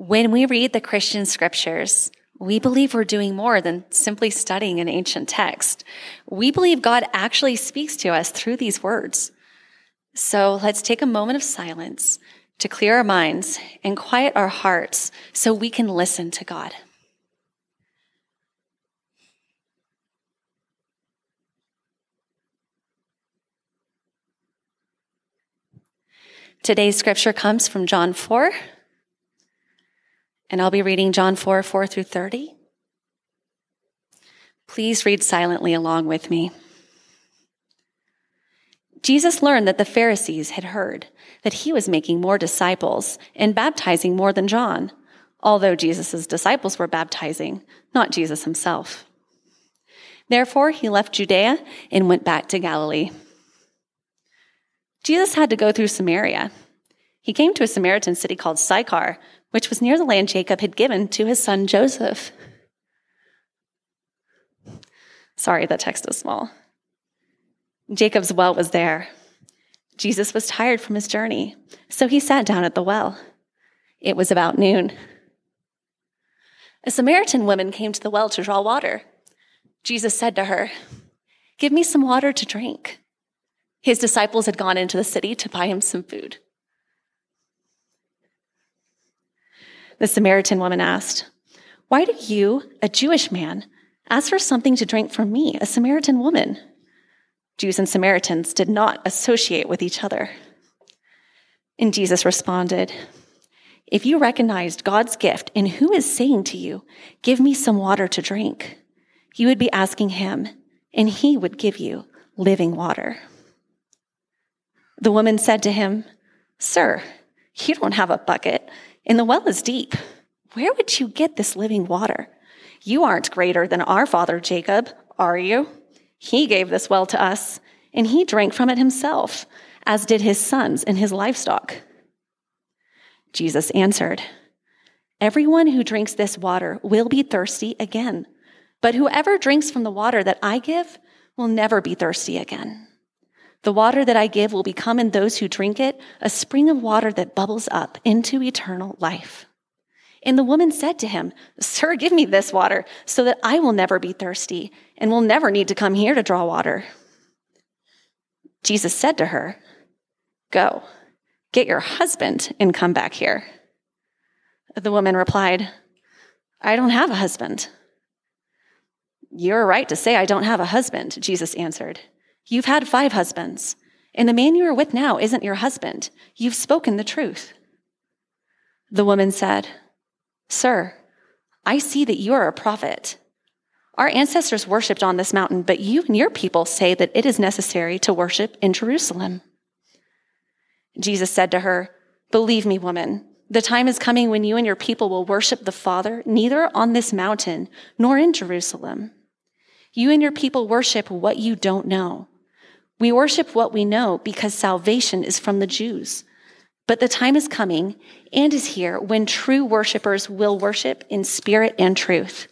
When we read the Christian scriptures, we believe we're doing more than simply studying an ancient text. We believe God actually speaks to us through these words. So let's take a moment of silence to clear our minds and quiet our hearts so we can listen to God. Today's scripture comes from John 4, and I'll be reading John 4 4 through 30. Please read silently along with me. Jesus learned that the Pharisees had heard that he was making more disciples and baptizing more than John, although Jesus' disciples were baptizing, not Jesus himself. Therefore, he left Judea and went back to Galilee. Jesus had to go through Samaria. He came to a Samaritan city called Sychar, which was near the land Jacob had given to his son Joseph. Sorry, the text is small. Jacob's well was there. Jesus was tired from his journey, so he sat down at the well. It was about noon. A Samaritan woman came to the well to draw water. Jesus said to her, Give me some water to drink. His disciples had gone into the city to buy him some food. The Samaritan woman asked, Why do you, a Jewish man, ask for something to drink from me, a Samaritan woman? Jews and Samaritans did not associate with each other. And Jesus responded, If you recognized God's gift and who is saying to you, Give me some water to drink, you would be asking him, and he would give you living water. The woman said to him, Sir, you don't have a bucket, and the well is deep. Where would you get this living water? You aren't greater than our father Jacob, are you? He gave this well to us, and he drank from it himself, as did his sons and his livestock. Jesus answered, Everyone who drinks this water will be thirsty again, but whoever drinks from the water that I give will never be thirsty again. The water that I give will become in those who drink it a spring of water that bubbles up into eternal life. And the woman said to him, Sir, give me this water so that I will never be thirsty and will never need to come here to draw water. Jesus said to her, Go, get your husband and come back here. The woman replied, I don't have a husband. You're right to say I don't have a husband, Jesus answered. You've had five husbands, and the man you are with now isn't your husband. You've spoken the truth. The woman said, Sir, I see that you are a prophet. Our ancestors worshipped on this mountain, but you and your people say that it is necessary to worship in Jerusalem. Jesus said to her, Believe me, woman, the time is coming when you and your people will worship the Father neither on this mountain nor in Jerusalem. You and your people worship what you don't know. We worship what we know because salvation is from the Jews. But the time is coming and is here when true worshipers will worship in spirit and truth.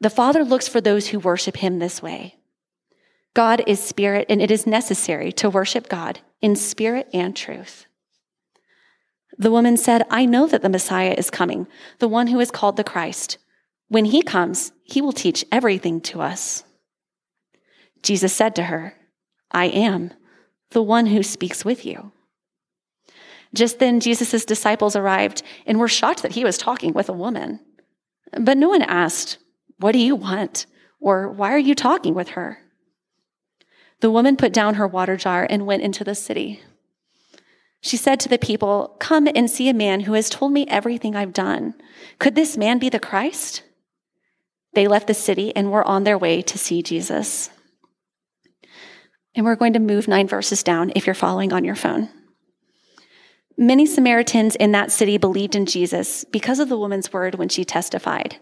The Father looks for those who worship him this way. God is spirit, and it is necessary to worship God in spirit and truth. The woman said, I know that the Messiah is coming, the one who is called the Christ. When he comes, he will teach everything to us. Jesus said to her, I am the one who speaks with you. Just then, Jesus' disciples arrived and were shocked that he was talking with a woman. But no one asked, What do you want? Or why are you talking with her? The woman put down her water jar and went into the city. She said to the people, Come and see a man who has told me everything I've done. Could this man be the Christ? They left the city and were on their way to see Jesus. And we're going to move nine verses down if you're following on your phone. Many Samaritans in that city believed in Jesus because of the woman's word when she testified.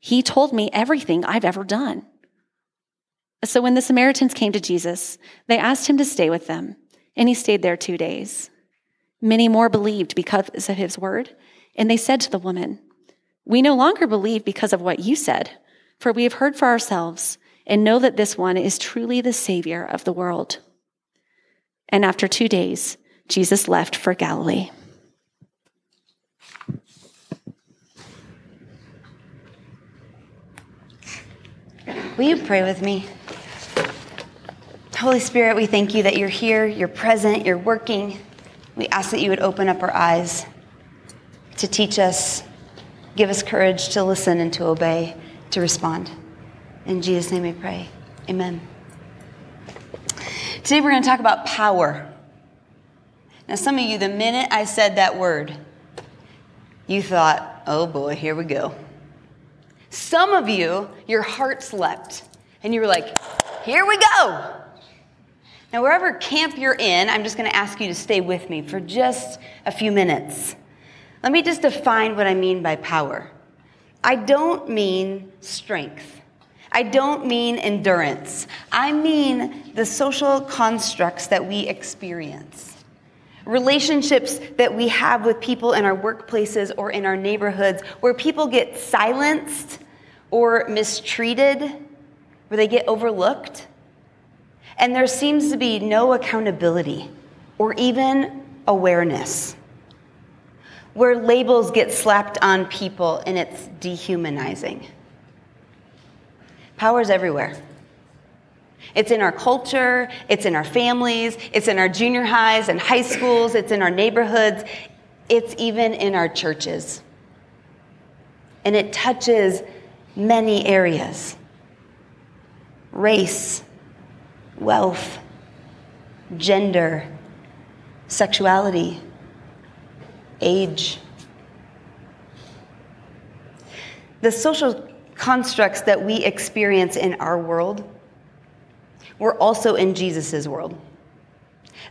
He told me everything I've ever done. So when the Samaritans came to Jesus, they asked him to stay with them, and he stayed there two days. Many more believed because of his word, and they said to the woman, We no longer believe because of what you said, for we have heard for ourselves and know that this one is truly the Savior of the world. And after two days, Jesus left for Galilee. Will you pray with me? Holy Spirit, we thank you that you're here, you're present, you're working. We ask that you would open up our eyes to teach us, give us courage to listen and to obey, to respond. In Jesus' name we pray. Amen. Today we're going to talk about power. Now, some of you, the minute I said that word, you thought, oh boy, here we go. Some of you, your hearts leapt, and you were like, here we go. Now, wherever camp you're in, I'm just going to ask you to stay with me for just a few minutes. Let me just define what I mean by power. I don't mean strength. I don't mean endurance. I mean the social constructs that we experience. Relationships that we have with people in our workplaces or in our neighborhoods where people get silenced or mistreated, where they get overlooked and there seems to be no accountability or even awareness. Where labels get slapped on people and it's dehumanizing. Power's everywhere. It's in our culture, it's in our families, it's in our junior highs and high schools, it's in our neighborhoods, it's even in our churches. And it touches many areas race, wealth, gender, sexuality, age. The social constructs that we experience in our world were also in Jesus' world.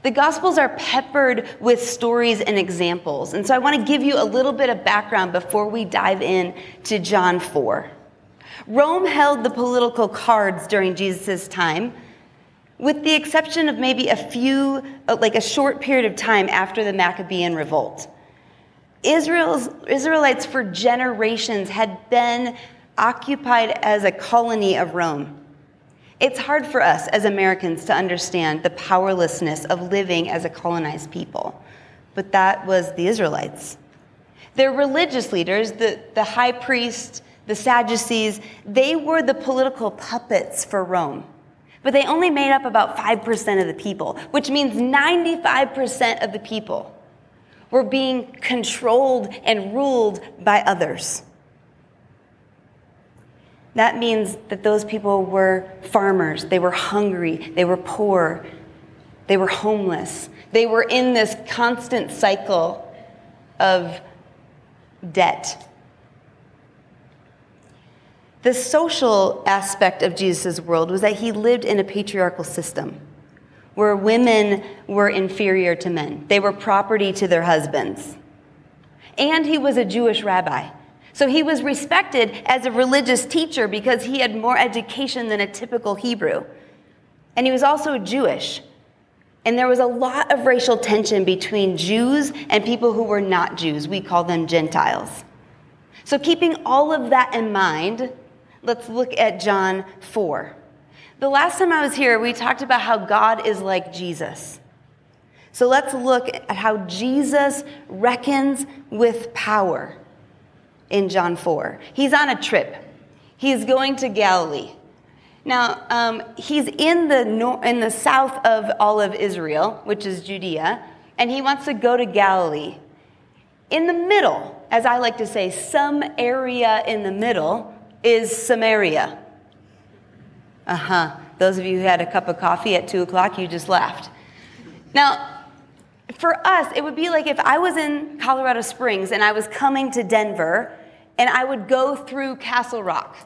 The Gospels are peppered with stories and examples. And so I want to give you a little bit of background before we dive in to John 4. Rome held the political cards during Jesus' time, with the exception of maybe a few, uh, like a short period of time after the Maccabean revolt. Israel's, Israelites for generations had been occupied as a colony of Rome. It's hard for us as Americans to understand the powerlessness of living as a colonized people, but that was the Israelites. Their religious leaders, the, the high priest, the Sadducees, they were the political puppets for Rome but they only made up about 5% of the people, which means 95% of the people were being controlled and ruled by others. That means that those people were farmers, they were hungry, they were poor, they were homeless, they were in this constant cycle of debt. The social aspect of Jesus' world was that he lived in a patriarchal system where women were inferior to men, they were property to their husbands. And he was a Jewish rabbi. So he was respected as a religious teacher because he had more education than a typical Hebrew. And he was also Jewish. And there was a lot of racial tension between Jews and people who were not Jews. We call them Gentiles. So, keeping all of that in mind, let's look at John 4. The last time I was here, we talked about how God is like Jesus. So let's look at how Jesus reckons with power in John 4. He's on a trip, he's going to Galilee. Now, um, he's in the, nor- in the south of all of Israel, which is Judea, and he wants to go to Galilee. In the middle, as I like to say, some area in the middle is Samaria. Uh huh. Those of you who had a cup of coffee at 2 o'clock, you just laughed. Now, for us, it would be like if I was in Colorado Springs and I was coming to Denver and I would go through Castle Rock.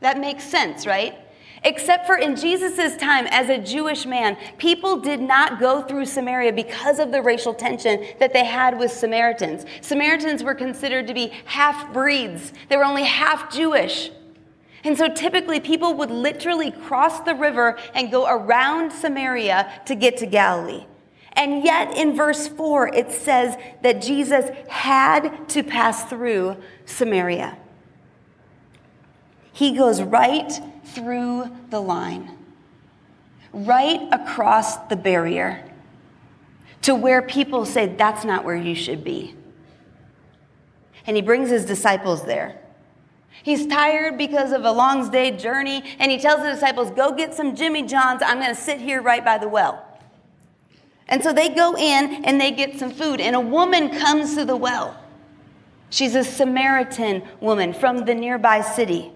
That makes sense, right? Except for in Jesus' time, as a Jewish man, people did not go through Samaria because of the racial tension that they had with Samaritans. Samaritans were considered to be half breeds, they were only half Jewish. And so typically people would literally cross the river and go around Samaria to get to Galilee. And yet in verse 4, it says that Jesus had to pass through Samaria. He goes right through the line, right across the barrier to where people say, That's not where you should be. And he brings his disciples there. He's tired because of a long day journey, and he tells the disciples, Go get some Jimmy John's. I'm going to sit here right by the well. And so they go in and they get some food, and a woman comes to the well. She's a Samaritan woman from the nearby city.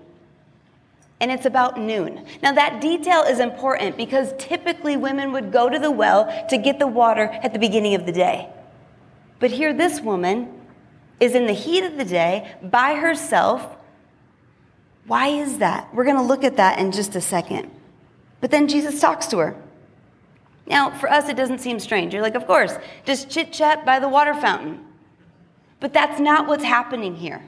And it's about noon. Now, that detail is important because typically women would go to the well to get the water at the beginning of the day. But here, this woman is in the heat of the day by herself. Why is that? We're going to look at that in just a second. But then Jesus talks to her. Now, for us, it doesn't seem strange. You're like, of course, just chit chat by the water fountain. But that's not what's happening here.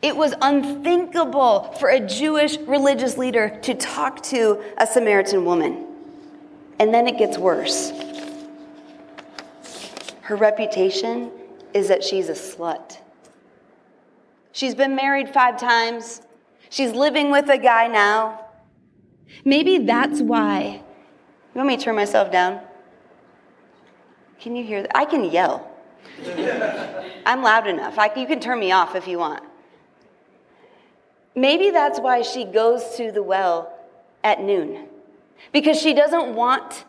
It was unthinkable for a Jewish religious leader to talk to a Samaritan woman. And then it gets worse. Her reputation is that she's a slut. She's been married five times. She's living with a guy now. Maybe that's why. You want me to turn myself down? Can you hear that? I can yell. I'm loud enough. I, you can turn me off if you want. Maybe that's why she goes to the well at noon, because she doesn't want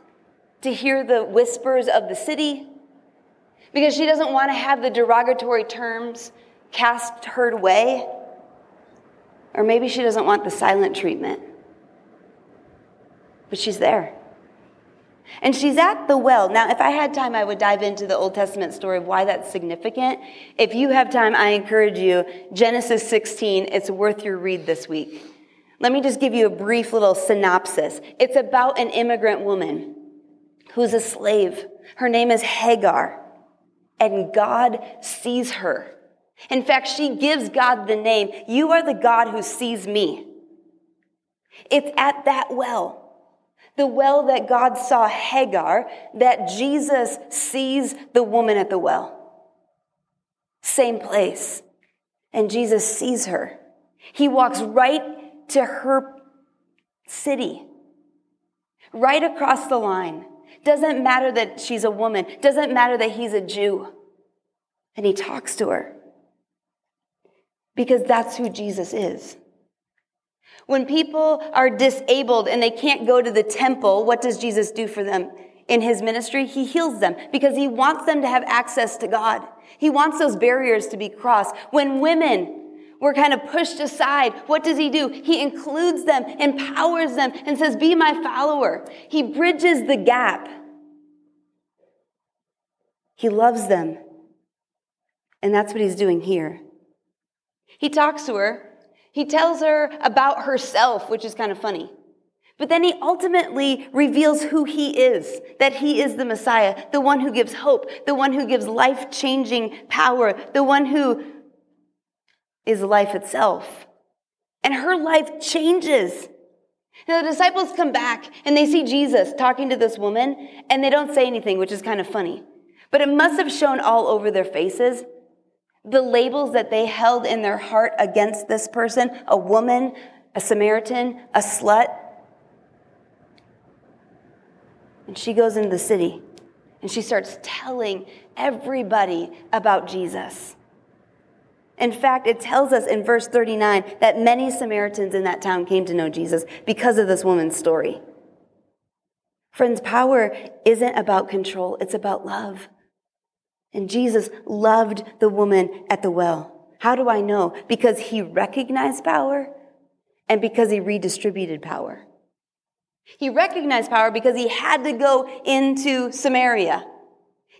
to hear the whispers of the city, because she doesn't want to have the derogatory terms cast her way, or maybe she doesn't want the silent treatment. But she's there. And she's at the well. Now, if I had time, I would dive into the Old Testament story of why that's significant. If you have time, I encourage you, Genesis 16, it's worth your read this week. Let me just give you a brief little synopsis. It's about an immigrant woman who's a slave. Her name is Hagar, and God sees her. In fact, she gives God the name, You are the God who sees me. It's at that well the well that God saw Hagar, that Jesus sees the woman at the well. Same place. And Jesus sees her. He walks right to her city, right across the line. Doesn't matter that she's a woman, doesn't matter that he's a Jew. And he talks to her because that's who Jesus is. When people are disabled and they can't go to the temple, what does Jesus do for them? In his ministry, he heals them because he wants them to have access to God. He wants those barriers to be crossed. When women were kind of pushed aside, what does he do? He includes them, empowers them, and says, Be my follower. He bridges the gap. He loves them. And that's what he's doing here. He talks to her he tells her about herself, which is kind of funny. But then he ultimately reveals who he is, that he is the Messiah, the one who gives hope, the one who gives life changing power, the one who is life itself. And her life changes. Now, the disciples come back and they see Jesus talking to this woman, and they don't say anything, which is kind of funny. But it must have shown all over their faces the labels that they held in their heart against this person a woman, a Samaritan, a slut. And she goes into the city and she starts telling everybody about Jesus. In fact, it tells us in verse 39 that many Samaritans in that town came to know Jesus because of this woman's story. Friends, power isn't about control, it's about love. And Jesus loved the woman at the well. How do I know? Because he recognized power and because he redistributed power. He recognized power because he had to go into Samaria.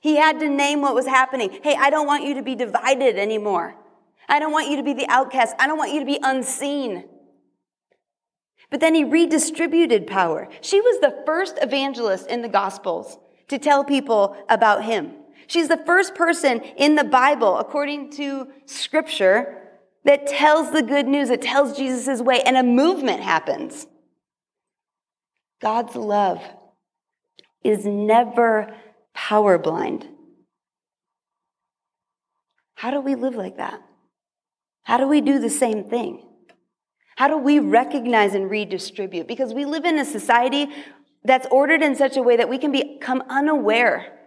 He had to name what was happening. Hey, I don't want you to be divided anymore. I don't want you to be the outcast. I don't want you to be unseen. But then he redistributed power. She was the first evangelist in the Gospels to tell people about him. She's the first person in the Bible, according to scripture, that tells the good news, that tells Jesus' way, and a movement happens. God's love is never power blind. How do we live like that? How do we do the same thing? How do we recognize and redistribute? Because we live in a society that's ordered in such a way that we can become unaware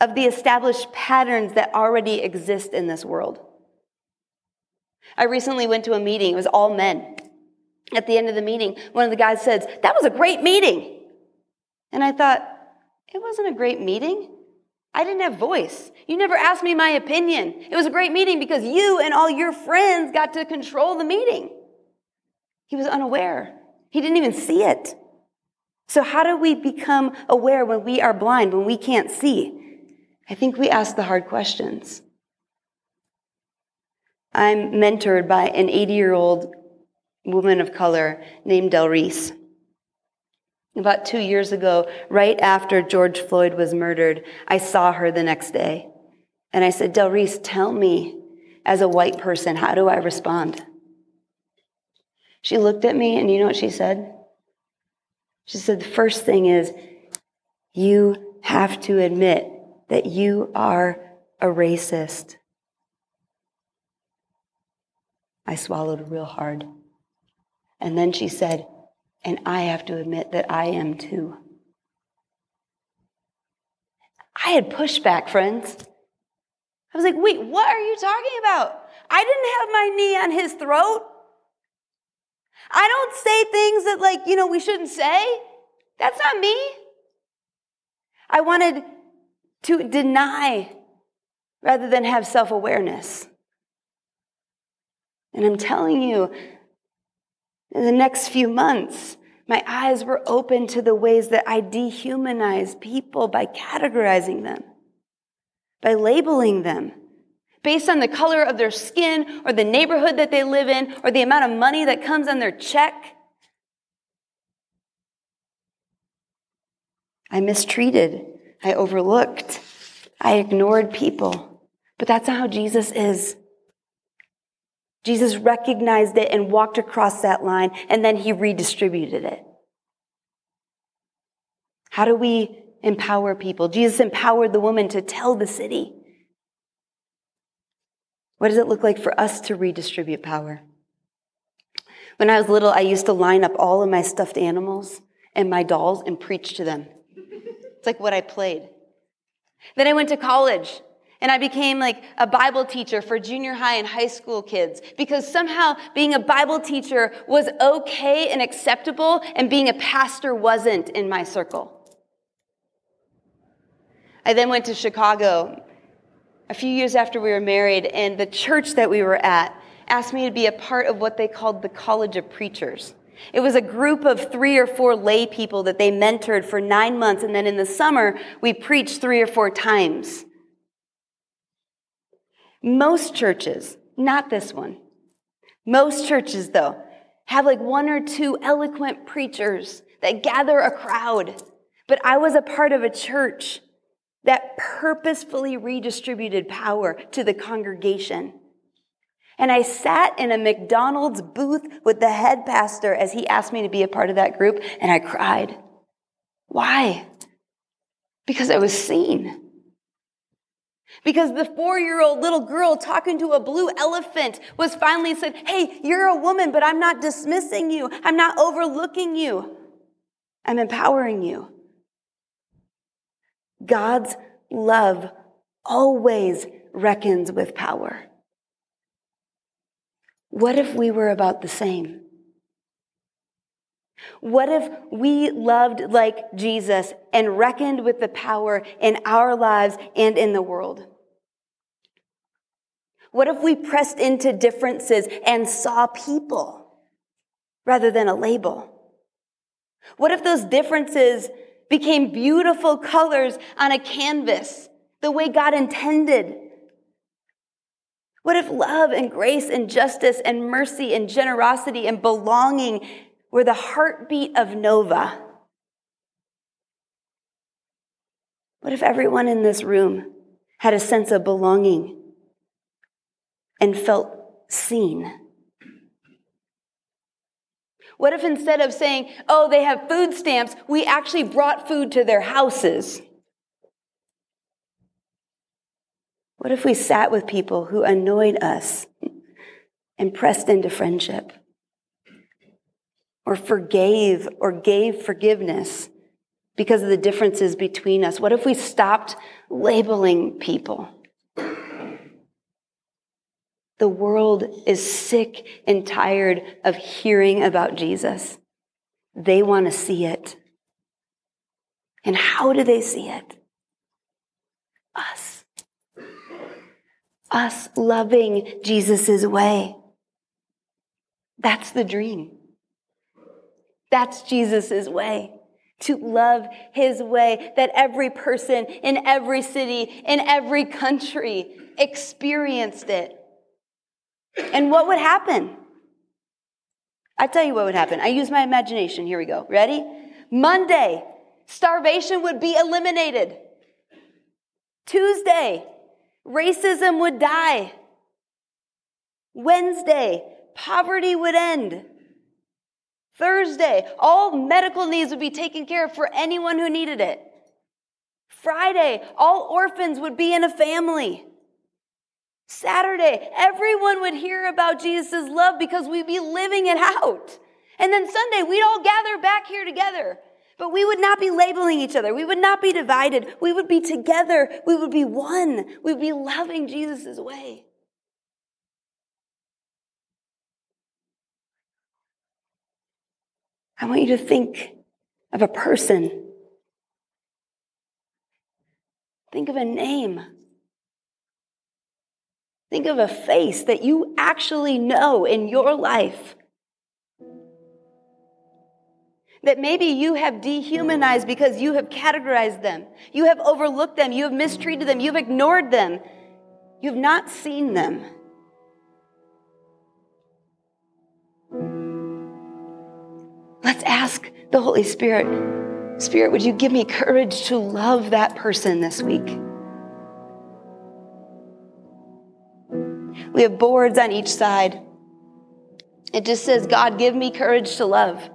of the established patterns that already exist in this world. I recently went to a meeting, it was all men. At the end of the meeting, one of the guys says, That was a great meeting. And I thought, It wasn't a great meeting. I didn't have voice. You never asked me my opinion. It was a great meeting because you and all your friends got to control the meeting. He was unaware. He didn't even see it. So, how do we become aware when we are blind, when we can't see? I think we ask the hard questions. I'm mentored by an 80 year old woman of color named Del Reese. About two years ago, right after George Floyd was murdered, I saw her the next day. And I said, Del Reese, tell me, as a white person, how do I respond? She looked at me, and you know what she said? She said, The first thing is, you have to admit that you are a racist. I swallowed real hard. And then she said, and I have to admit that I am too. I had pushback, friends. I was like, wait, what are you talking about? I didn't have my knee on his throat. I don't say things that, like, you know, we shouldn't say. That's not me. I wanted to deny rather than have self awareness. And I'm telling you, in the next few months, my eyes were open to the ways that I dehumanize people by categorizing them, by labeling them based on the color of their skin or the neighborhood that they live in or the amount of money that comes on their check. I mistreated. I overlooked. I ignored people. But that's not how Jesus is. Jesus recognized it and walked across that line, and then he redistributed it. How do we empower people? Jesus empowered the woman to tell the city. What does it look like for us to redistribute power? When I was little, I used to line up all of my stuffed animals and my dolls and preach to them. It's like what I played. Then I went to college and I became like a Bible teacher for junior high and high school kids because somehow being a Bible teacher was okay and acceptable and being a pastor wasn't in my circle. I then went to Chicago a few years after we were married and the church that we were at asked me to be a part of what they called the College of Preachers. It was a group of three or four lay people that they mentored for nine months, and then in the summer, we preached three or four times. Most churches, not this one, most churches, though, have like one or two eloquent preachers that gather a crowd. But I was a part of a church that purposefully redistributed power to the congregation. And I sat in a McDonald's booth with the head pastor as he asked me to be a part of that group, and I cried. Why? Because I was seen. Because the four year old little girl talking to a blue elephant was finally said, Hey, you're a woman, but I'm not dismissing you. I'm not overlooking you. I'm empowering you. God's love always reckons with power. What if we were about the same? What if we loved like Jesus and reckoned with the power in our lives and in the world? What if we pressed into differences and saw people rather than a label? What if those differences became beautiful colors on a canvas the way God intended? What if love and grace and justice and mercy and generosity and belonging were the heartbeat of Nova? What if everyone in this room had a sense of belonging and felt seen? What if instead of saying, oh, they have food stamps, we actually brought food to their houses? What if we sat with people who annoyed us and pressed into friendship? Or forgave or gave forgiveness because of the differences between us? What if we stopped labeling people? The world is sick and tired of hearing about Jesus. They want to see it. And how do they see it? Us. Us loving Jesus' way. That's the dream. That's Jesus' way. To love his way that every person in every city, in every country experienced it. And what would happen? I tell you what would happen. I use my imagination. Here we go. Ready? Monday, starvation would be eliminated. Tuesday, racism would die. Wednesday, poverty would end. Thursday, all medical needs would be taken care of for anyone who needed it. Friday, all orphans would be in a family. Saturday, everyone would hear about Jesus' love because we'd be living it out. And then Sunday, we'd all gather back here together. But we would not be labeling each other. We would not be divided. We would be together. We would be one. We would be loving Jesus' way. I want you to think of a person. Think of a name. Think of a face that you actually know in your life. That maybe you have dehumanized because you have categorized them. You have overlooked them. You have mistreated them. You've ignored them. You've not seen them. Let's ask the Holy Spirit Spirit, would you give me courage to love that person this week? We have boards on each side. It just says, God, give me courage to love.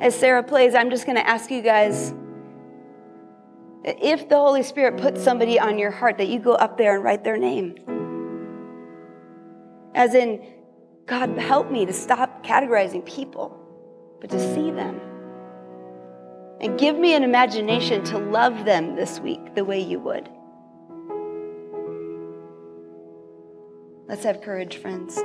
As Sarah plays, I'm just going to ask you guys if the Holy Spirit puts somebody on your heart, that you go up there and write their name. As in, God, help me to stop categorizing people, but to see them. And give me an imagination to love them this week the way you would. Let's have courage, friends.